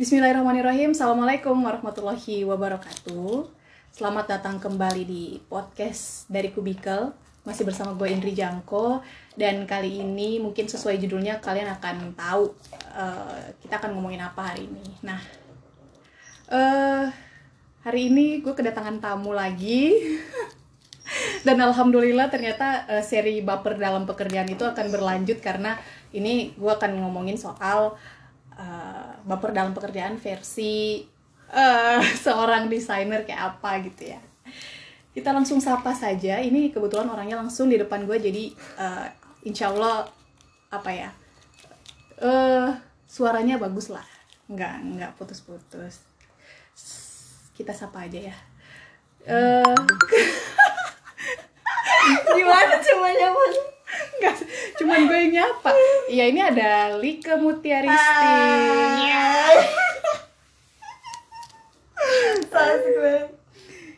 Bismillahirrahmanirrahim. Assalamualaikum warahmatullahi wabarakatuh. Selamat datang kembali di podcast dari Kubikel. Masih bersama gue Indri Jangko dan kali ini mungkin sesuai judulnya kalian akan tahu uh, kita akan ngomongin apa hari ini. Nah, uh, hari ini gue kedatangan tamu lagi. dan alhamdulillah ternyata uh, seri baper dalam pekerjaan itu akan berlanjut karena ini gue akan ngomongin soal uh, baper dalam pekerjaan versi uh, seorang desainer kayak apa gitu ya. Kita langsung sapa saja. Ini kebetulan orangnya langsung di depan gue jadi uh, insya Allah apa ya uh, suaranya bagus lah. Nggak nggak putus-putus. Kita sapa aja ya. Uh, gimana cumanya pun Enggak, cuman gue yang nyapa. Iya, ini ada Lika Mutiaristi.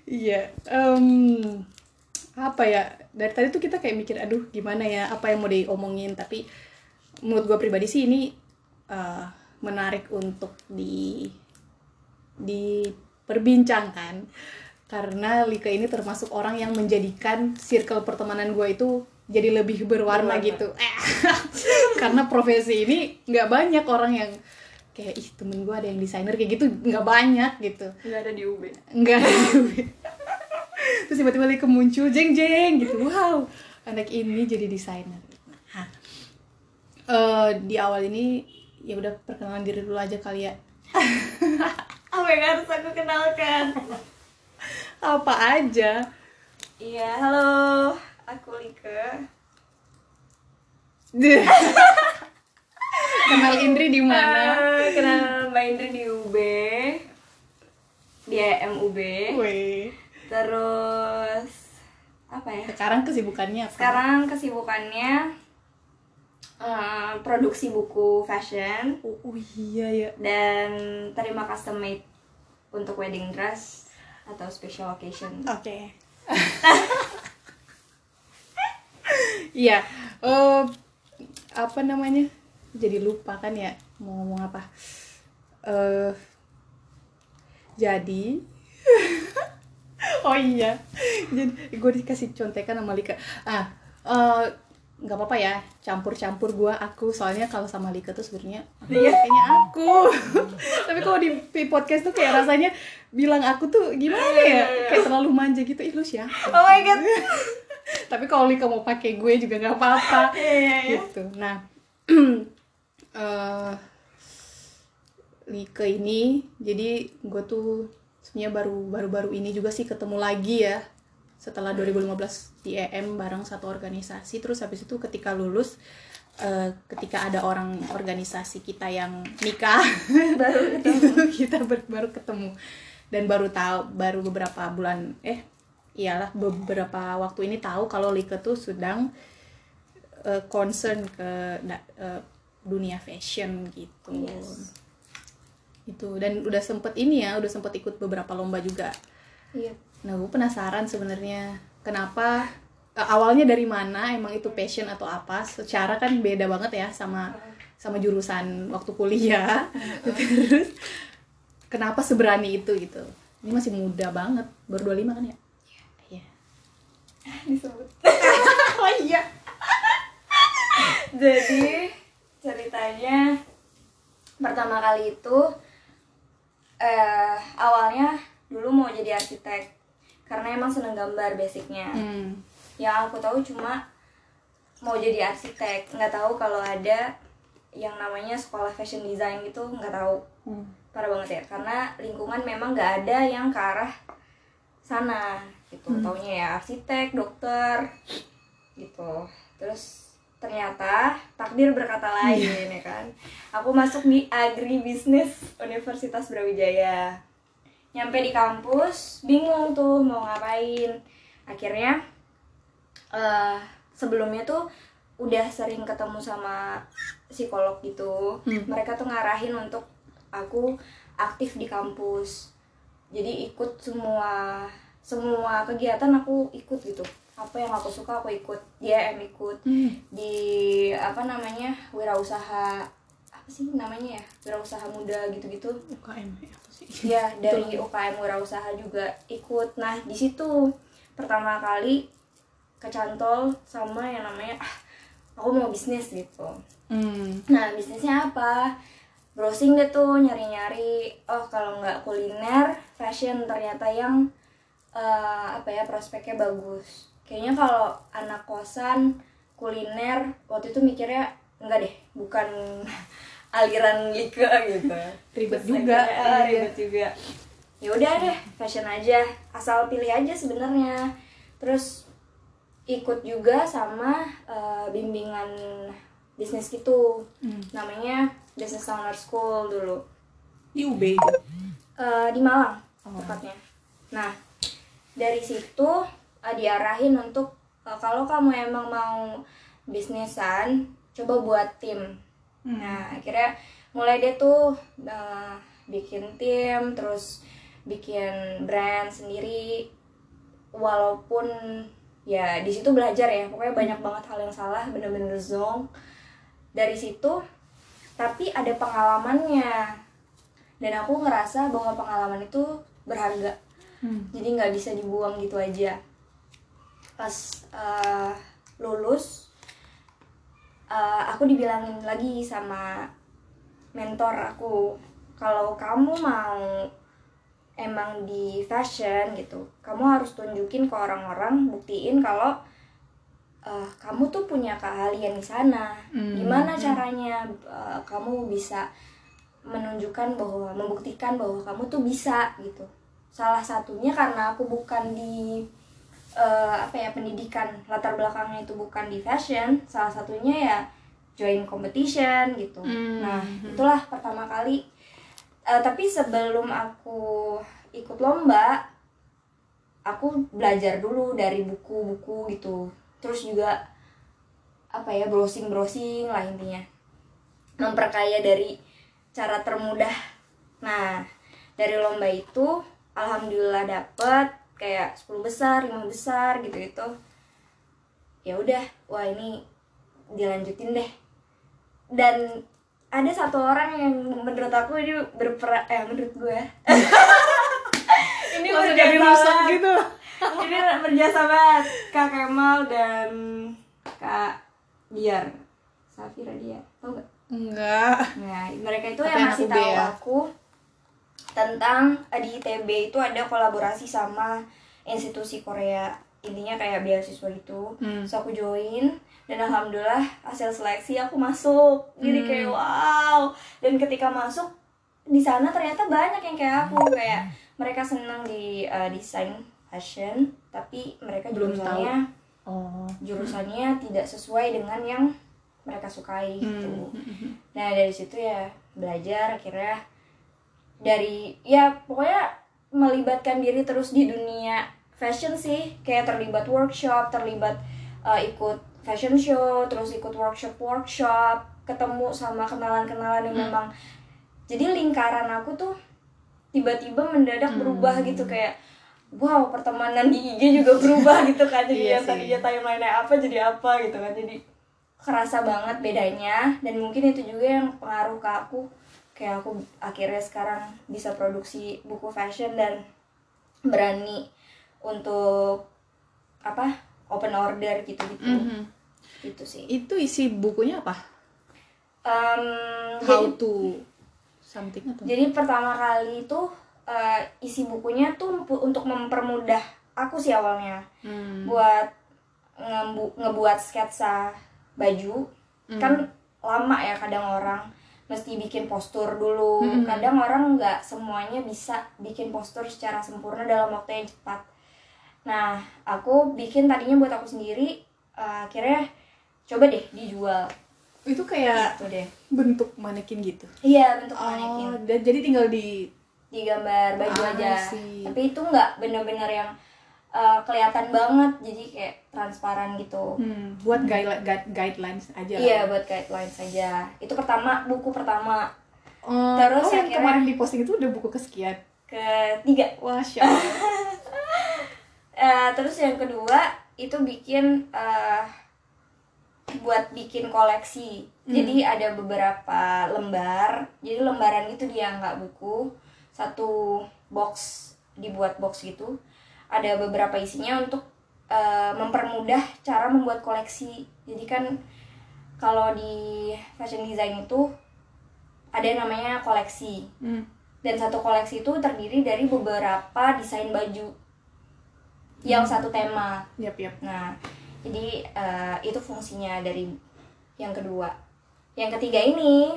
Iya, em, apa ya? Dari tadi tuh kita kayak mikir, aduh gimana ya, apa yang mau diomongin. Tapi menurut gue pribadi sih ini eh, menarik untuk di diperbincangkan karena Lika ini termasuk orang yang menjadikan circle pertemanan gue itu jadi lebih berwarna, Berwarna. gitu. Karena profesi ini nggak banyak orang yang kayak ih temen gue ada yang desainer kayak gitu nggak banyak gitu. Nggak ada di UB enggak terus tiba-tiba Lika muncul jeng jeng gitu. Wow anak ini jadi desainer. Eh, di awal ini ya udah perkenalan diri dulu aja kali ya. Apa yang harus aku kenalkan? Apa aja? Iya halo aku Lika kenal Indri di mana? Ah, kenal Mbak Indri di UB di MUB Weh. terus apa ya? Sekarang kesibukannya apa? Sekarang kesibukannya eh, produksi buku fashion. Oh, oh iya ya. Dan terima custom made untuk wedding dress atau special occasion. Oke. Iya. eh apa namanya? Jadi lupa kan ya mau ngomong apa. Eh jadi Oh iya. Jadi gue dikasih contekan sama Lika. Ah, eh nggak apa-apa ya campur-campur gue aku soalnya kalau sama Lika tuh sebenarnya Iya. kayaknya aku tapi kalau di, di podcast tuh kayak rasanya bilang aku tuh gimana ya kayak terlalu manja gitu ih lu siapa Oh my god. tapi kalau Lika mau pakai gue juga nggak apa-apa. Iya, iya, iya. gitu. Nah eh Lika ini jadi gue tuh sebenarnya baru baru baru ini juga sih ketemu lagi ya. Setelah 2015 di EM bareng satu organisasi. Terus habis itu ketika lulus eh, ketika ada orang organisasi kita yang nikah Baru itu kita ber- baru ketemu. Dan baru tahu baru beberapa bulan eh iyalah beberapa waktu ini tahu kalau Lika tuh sedang eh, concern ke eh, dunia fashion gitu. Yes. itu dan udah sempet ini ya udah sempet ikut beberapa lomba juga. Iya. nah gue penasaran sebenarnya kenapa eh, awalnya dari mana emang itu passion atau apa? Secara kan beda banget ya sama sama jurusan waktu kuliah. Terus kenapa seberani itu gitu? Ini masih muda banget baru 25 kan ya Disebut. oh iya Jadi ceritanya pertama kali itu eh awalnya dulu mau jadi arsitek karena emang seneng gambar basicnya. hmm. Yang aku tahu cuma mau jadi arsitek, nggak tahu kalau ada yang namanya sekolah fashion design gitu nggak tahu Hmm. parah banget ya karena lingkungan memang nggak ada yang ke arah sana gitu. Hmm. taunya ya arsitek dokter gitu. Terus ternyata takdir berkata lain ya kan? Aku masuk di agribisnis Universitas Brawijaya. Nyampe di kampus bingung tuh mau ngapain. Akhirnya eh sebelumnya tuh udah sering ketemu sama psikolog gitu. Hmm. mereka tuh ngarahin untuk aku aktif di kampus. Jadi ikut semua semua kegiatan aku ikut gitu. Apa yang aku suka aku ikut. Dia em ikut. Hmm. di apa namanya wirausaha apa sih namanya ya wirausaha muda gitu-gitu. UKM ya apa sih? Ya dari UKM wirausaha juga ikut. Nah di situ pertama kali kecantol sama yang namanya ah aku mau bisnis gitu. Hmm. nah bisnisnya apa? Browsing deh tuh nyari-nyari. Oh kalau nggak kuliner fashion ternyata yang eh, apa ya prospeknya bagus. Kayaknya kalau anak kosan kuliner waktu itu mikirnya enggak deh bukan aliran like gitu. Ribet juga, iya. ribet juga. Ya udah deh fashion aja. Asal pilih aja sebenarnya. Terus ikut juga sama eh, bimbingan bisnis gitu. Hmm. namanya business owner school dulu. Di UB itu Eh, di Malang Oh. tepatnya. Nah dari situ eh, diarahin untuk eh, kalau kamu emang mau bisnisan coba buat tim Hmm. Nah, akhirnya mulai deh tuh uh, bikin tim, terus bikin brand sendiri. Walaupun ya di situ belajar ya, pokoknya banyak banget hal yang salah, bener-bener zonk. Dari situ, tapi ada pengalamannya. Dan aku ngerasa bahwa pengalaman itu berharga. Hmm. Jadi nggak bisa dibuang gitu aja. Pas uh, lulus, uh, aku dibilangin lagi sama mentor aku kalau kamu mau emang di fashion gitu kamu harus tunjukin ke orang-orang buktiin kalau uh, kamu tuh punya keahlian di sana Hmm. gimana caranya uh, kamu bisa menunjukkan bahwa membuktikan bahwa kamu tuh bisa gitu salah satunya karena aku bukan di eh, apa ya pendidikan latar belakangnya itu bukan di fashion salah satunya ya join competition gitu. Hmm. nah itulah pertama kali. Eh, tapi sebelum aku ikut lomba aku belajar dulu dari buku-buku gitu. Terus juga apa ya browsing browsing lah intinya. Memperkaya dari cara termudah. Nah dari lomba itu alhamdulillah dapet kayak 10 besar 5 besar gitu gitu ya udah wah ini dilanjutin deh. Dan ada satu orang yang menurut aku ini berperan eh menurut gue. Ini langsung jadi berjasa rusak gitu. Ini berjasa banget. Kak Kemal dan kak Biar. Safira dia. Tau gak? enggak. Nah, mereka itu Tapi yang UB tahu ya? aku tentang eh, di ITB itu ada kolaborasi sama institusi Korea. Intinya kayak beasiswa gitu. Hmm. So aku join dan alhamdulillah hasil seleksi aku masuk. Jadi Hmm. kayak wow. Dan ketika masuk di sana ternyata banyak yang kayak aku kayak mereka senang di eh, desain fashion tapi mereka Belum jurusannya oh jurusannya tidak sesuai dengan yang mereka sukai gitu. Hmm. Nah dari situ ya belajar akhirnya dari ya pokoknya melibatkan diri terus di dunia fashion sih. Kayak terlibat workshop, terlibat uh, ikut fashion show, terus ikut workshop workshop, ketemu sama kenalan-kenalan yang memang jadi lingkaran aku tuh tiba-tiba mendadak berubah gitu kayak wow pertemanan di IG juga berubah gitu kan. Jadi Iya yang tadinya timeline apa jadi apa gitu kan. Jadi kerasa banget bedanya. Dan mungkin itu juga yang pengaruh ke aku kayak aku akhirnya sekarang bisa produksi buku fashion dan berani untuk apa open order gitu-gitu. Mhm. gitu sih. Itu isi bukunya apa? Em, how jadi, to something atau? Jadi pertama kali itu eh, isi bukunya tuh untuk mempermudah aku sih awalnya. Hmm. buat ngembu- ngebuat sketsa baju. Hmm. kan lama ya kadang orang mesti bikin postur dulu. Hmm. kadang orang nggak semuanya bisa bikin postur secara sempurna dalam waktu yang cepat. Nah aku bikin tadinya buat aku sendiri eh, akhirnya coba deh dijual. Itu kayak gitu deh. bentuk manekin gitu? Iya bentuk manekin. oh dan jadi tinggal di di gambar baju Ah, aja. Sih. tapi itu nggak bener-bener yang eh, kelihatan banget jadi kayak transparan gitu hmm, buat guide, guide- guidelines aja lah. Iya buat guideline saja. Itu pertama buku pertama. Oh, Terus oh, yang akhirnya- kemarin di posting itu udah buku kesekian Ketiga. wah Eh, terus yang kedua itu bikin eh, buat bikin koleksi. Jadi ada beberapa lembar. Jadi lembaran itu dia nggak buku, satu box dibuat box gitu. Ada beberapa isinya untuk eh, mempermudah cara membuat koleksi. Jadi kan kalau di fashion design itu ada yang namanya koleksi. Hmm. Dan satu koleksi itu terdiri dari beberapa desain baju yang satu tema. Yap, yap. Nah, jadi eh, itu fungsinya dari yang kedua. Yang ketiga ini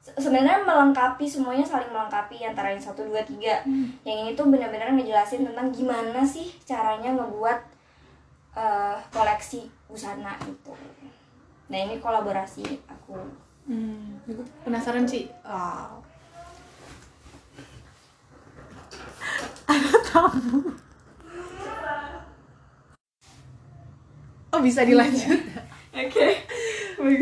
sebenarnya melengkapi semuanya saling melengkapi antara yang satu dua tiga. Yang ini tuh benar-benar ngejelasin tentang gimana sih caranya ngebuat eh, koleksi busana gitu. Nah ini kolaborasi aku. Hmm, penasaran sih. Ah. Ada tamu. Oh bisa dilanjut. Oke.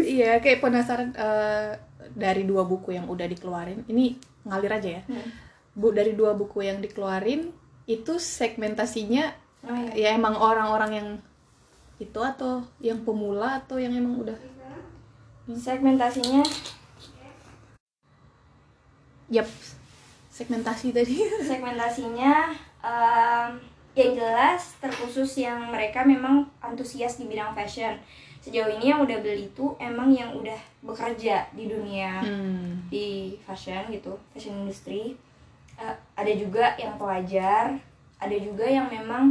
iya, kayak penasaran eh, dari dua buku yang udah dikeluarin. Ini ngalir aja ya. Hmm. Bu dari dua buku yang dikeluarin itu segmentasinya Oh, iya. ya emang orang-orang yang itu atau yang pemula atau yang emang udah Segmentasinya Yap. Segmentasi tadi. segmentasinya em, yang jelas terkhusus yang mereka memang antusias di bidang fashion sejauh ini yang udah beli itu emang yang udah bekerja di dunia Hmm. di fashion gitu fashion industry Eh, ada juga yang pelajar ada juga yang memang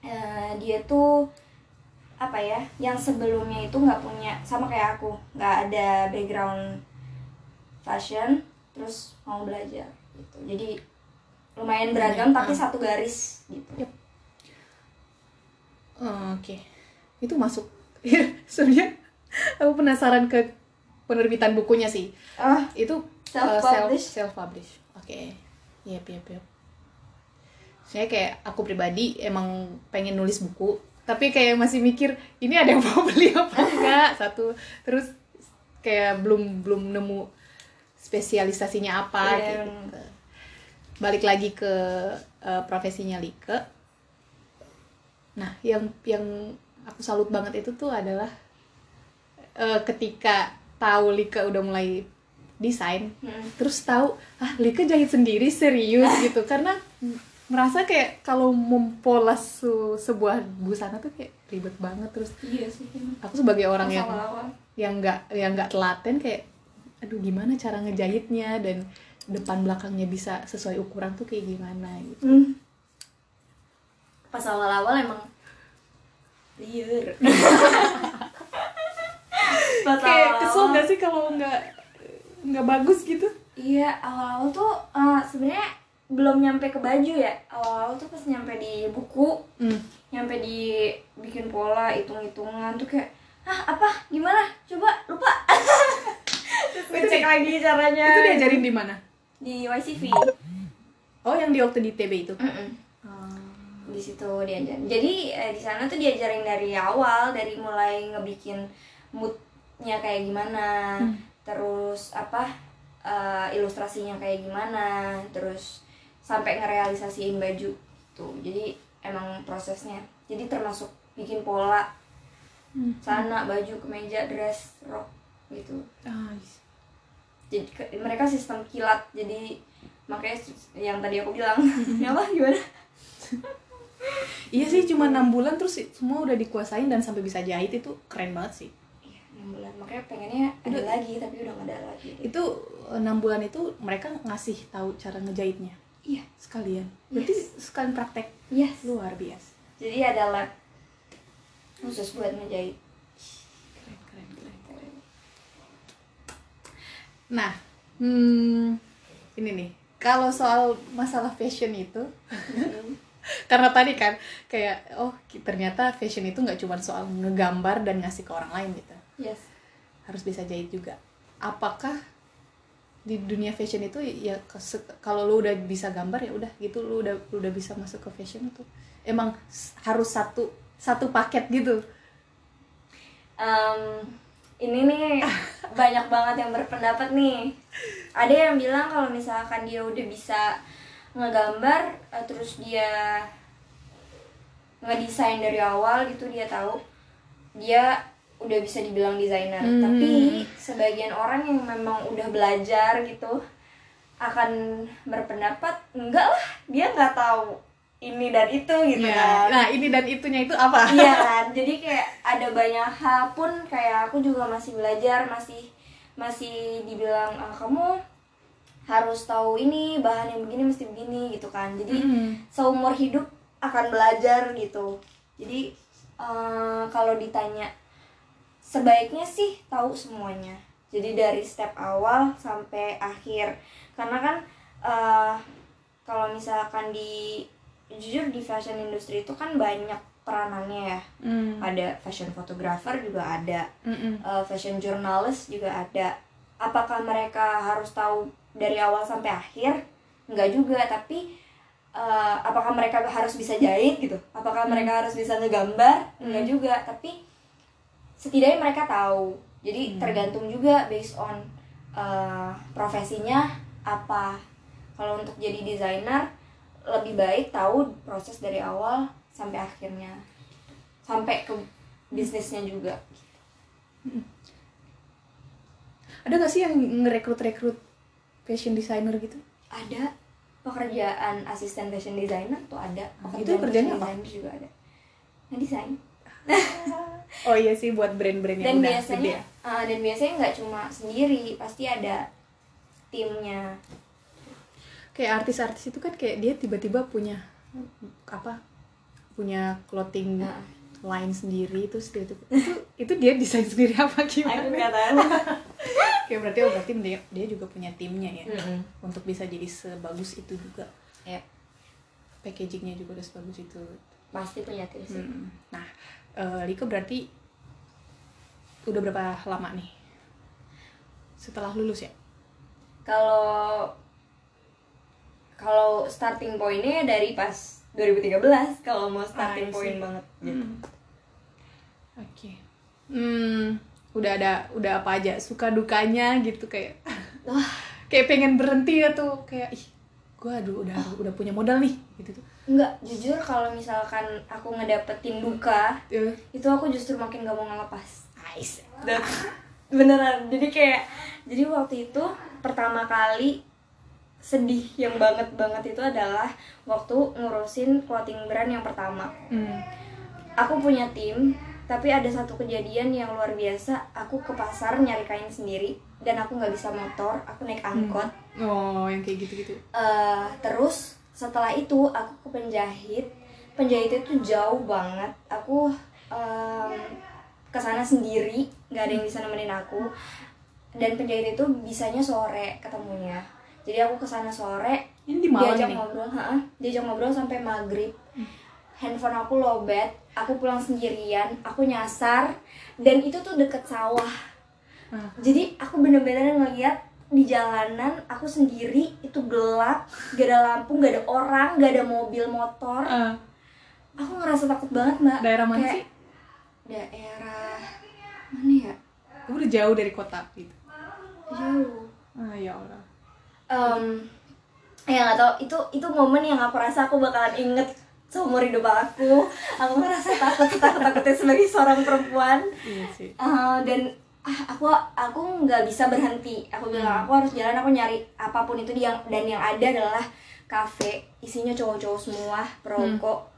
eh, dia tuh apa ya yang sebelumnya itu nggak punya sama kayak aku nggak ada background fashion terus mau belajar gitu jadi lumayan beragam tapi satu garis gitu Yep. Oh, Oke, itu masuk. Sebenarnya aku penasaran ke penerbitan bukunya sih. ah Itu Self-publish. self publish. Oke, yep yep yep. Saya kayak aku pribadi emang pengen nulis buku, tapi kayak masih mikir ini ada yang mau beli apa enggak satu. Terus kayak belum belum nemu spesialisasinya apa Iya. gitu. Balik lagi ke eh, profesinya Like. Nah, yang yang aku salut banget itu tuh adalah eh, ketika tahu Lika udah mulai desain, Hmm. terus tahu ah Lika jahit sendiri serius gitu. Karena merasa kayak kalau mempolas su- sebuah busana tuh kayak ribet banget. Terus iya sih aku sebagai orang yang awal yang nggak yang nggak telaten kayak aduh gimana cara ngejahitnya? Dan depan belakangnya bisa sesuai ukuran tuh kayak gimana? gitu. Hmm. Pas awal-awal emang liar. Pas kayak kesel gak sih kalau nggak nggak bagus gitu Iya, awal-awal tuh eh, sebenarnya belum nyampe ke baju ya. Awal-awal tuh pas nyampe di buku, hmm. nyampe di bikin pola, hitung-hitungan tuh kayak ah apa gimana coba lupa terus di- lagi caranya itu diajarin di mana di YCV oh yang di waktu di TB itu Mm-mm. Oh. Di situ diajarin jadi eh, di sana tuh diajarin dari awal dari mulai ngebikin moodnya kayak gimana Hmm. terus apa eh, ilustrasinya kayak gimana terus sampai ngerealisasiin baju tuh jadi emang prosesnya. Jadi termasuk bikin pola Hmm. sana baju kemeja dress rok gitu. Is- jadi ke- mereka sistem kilat jadi makanya yang tadi aku bilang. Apa gimana iya sih cuma enam bulan terus semua udah dikuasain dan sampai bisa jahit itu keren banget sih Iya, enam bulan. Makanya pengennya ada Udah. lagi, tapi udah gak ada lagi. itu enam bulan itu mereka ngasih tahu cara ngejahitnya Iya. sekalian berarti sekalian praktek Yes. luar biasa Jadi ada lab khusus buat ngejahit. keren keren keren nah hmm, ini nih kalau soal masalah fashion itu karena tadi kan kayak oh ternyata fashion itu nggak cuma soal ngegambar dan ngasih ke orang lain gitu yes. harus bisa jahit juga apakah di dunia fashion itu ya kalau lu udah bisa gambar ya udah gitu lu udah lu udah bisa masuk ke fashion itu emang harus satu satu paket gitu Em, ini nih banyak banget yang berpendapat nih. Ada yang bilang kalau misalkan dia udah bisa ngegambar, eh, terus dia ngedesain dari awal gitu dia tahu dia udah bisa dibilang desainer Hmm. tapi sebagian orang yang memang udah belajar gitu akan berpendapat enggak lah dia nggak tahu ini dan itu gitu Iya. kan Nah, ini dan itunya itu apa? Iya kan, jadi kayak ada banyak hal pun kayak aku juga masih belajar, masih masih dibilang "Ah, kamu harus tahu ini bahan yang begini mesti begini gitu kan. Jadi Mm. seumur hidup akan belajar gitu. Jadi eh, kalau ditanya sebaiknya sih tahu semuanya. Jadi dari step awal sampai akhir. Karena kan eh, kalau misalkan di jujur di fashion industry itu kan banyak peranannya ya. Mm. Ada fashion photographer juga ada, Mm-mm. eh, fashion journalist juga ada. Apakah mereka harus tahu dari awal sampai akhir? Enggak juga, tapi eh, apakah mereka harus bisa jahit gitu? Apakah mereka harus bisa ngegambar? Enggak juga, tapi setidaknya mereka tahu. Jadi tergantung juga based on eh, profesinya apa. Kalau untuk jadi desainer lebih baik tahu proses dari awal sampai akhirnya sampai ke bisnisnya juga Ada gak sih yang ngerekrut-rekrut fashion designer gitu? ada pekerjaan asisten fashion designer tuh ada pekerjaan itu kerjanya apa? juga ada ngedesain Oh iya sih buat brand-brand yang dan udah biasanya gede ya. ah, dan biasanya nggak cuma sendiri pasti ada timnya Kayak artis-artis itu kan kayak dia tiba-tiba punya apa? Punya clothing Nah. line sendiri terus dia itu itu, itu dia desain sendiri apa aku gimana? nggak tahu Kayak berarti oh berarti dia, dia juga punya timnya ya Mm-mm. untuk bisa jadi sebagus itu juga. ya Packagingnya juga udah sebagus itu. pasti punya tim sih Hmm. Nah, eh, Liko berarti udah berapa lama nih setelah lulus ya? kalau kalau starting pointnya dari pas 2013 kalau mau Ah, starting I point banget gitu. Hmm. Oke. Hmm, udah ada udah apa aja suka dukanya gitu kayak kayak pengen berhenti ya tuh kayak ih gua aduh udah udah punya modal nih gitu tuh. Enggak, jujur kalau misalkan aku ngedapetin duka, Eh, itu aku justru makin gak mau ngelepas. Nice. Dan beneran, jadi kayak jadi waktu itu pertama kali sedih yang banget banget itu adalah waktu ngurusin clothing brand yang pertama. Hmm. Aku punya tim, tapi ada satu kejadian yang luar biasa. Aku ke pasar nyari kain sendiri dan aku nggak bisa motor, aku naik angkot. Oh, yang kayak gitu-gitu. Eh, terus setelah itu aku ke penjahit penjahit itu jauh banget aku em, ke sana sendiri nggak ada yang bisa nemenin aku dan penjahit itu bisanya sore ketemunya jadi aku ke sana sore Ini di Malang diajak ini. ngobrol ha diajak ngobrol sampai maghrib handphone aku lowbat aku pulang sendirian aku nyasar dan itu tuh deket sawah Ah. jadi aku bener-bener ngeliat di jalanan aku sendiri itu gelap gak ada lampu gak ada orang gak ada mobil motor Ah, aku ngerasa takut banget mbak daerah mana Kayak sih? daerah mana ya Udah jauh dari kota gitu. jauh Ah, ya Allah. Em, ya nggak tau itu itu momen yang aku rasa aku bakalan inget seumur hidup aku. Aku ngerasa takut takut takutnya sebagai seorang perempuan. Iya sih. Eh, dan ah, aku aku nggak bisa berhenti. Aku bilang aku harus jalan aku nyari apa pun itu yang dan yang ada adalah kafe. Isinya cowok-cowok semua perokok.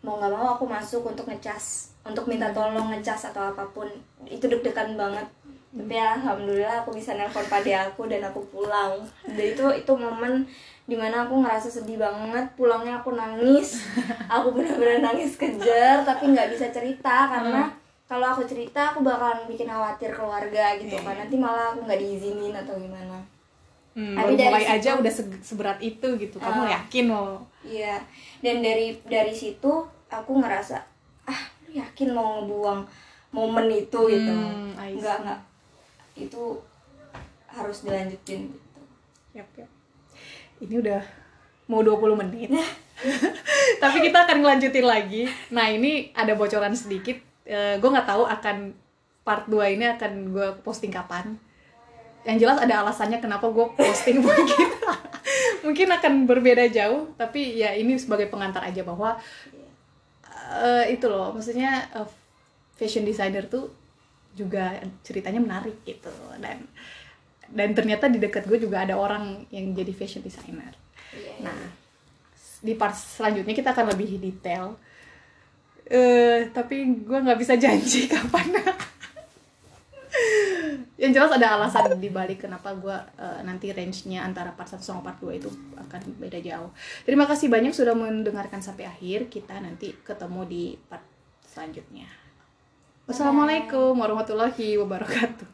Mau nggak mau aku masuk untuk ngecas untuk minta tolong ngecas atau apa pun. Itu deg-degan banget. Tapi alhamdulillah aku bisa nelpon pada aku dan aku pulang. Dan itu itu momen di mana aku ngerasa sedih banget pulangnya aku nangis aku benar-benar nangis kejer tapi nggak bisa cerita karena kalau aku cerita aku bakalan bikin khawatir keluarga gitu Iya, kan nanti malah aku nggak diizinin atau gimana Hmm, Tapi dari mulai situ- aja udah se- seberat itu gitu. Kamu Ah. yakin loh. Iya, dan dari dari situ aku ngerasa ah lu yakin mau ngebuang momen itu gitu. Hmm, I Enggak see. enggak. Itu harus dilanjutin gitu. Yap, yap. Ini udah mau 20 menit. Tapi kita akan ngelanjutin lagi. Nah, ini ada bocoran sedikit. gue nggak tahu akan part 2 ini akan gue posting kapan. Yang jelas ada alasannya kenapa gue posting mungkin. mungkin akan berbeda jauh, tapi ya ini sebagai pengantar aja bahwa eh, itu loh, maksudnya eh, fashion designer tuh juga ceritanya menarik gitu dan dan ternyata di dekat gue juga ada orang yang jadi fashion designer Iya, nah di part selanjutnya kita akan lebih detail eh tapi gue nggak bisa janji kapan yang jelas ada alasan di balik kenapa gue eh, nanti range-nya antara part 1 sama part 2 itu akan beda jauh. Terima kasih banyak sudah mendengarkan sampai akhir. Kita nanti ketemu di part selanjutnya. Wassalamualaikum warahmatullahi wabarakatuh.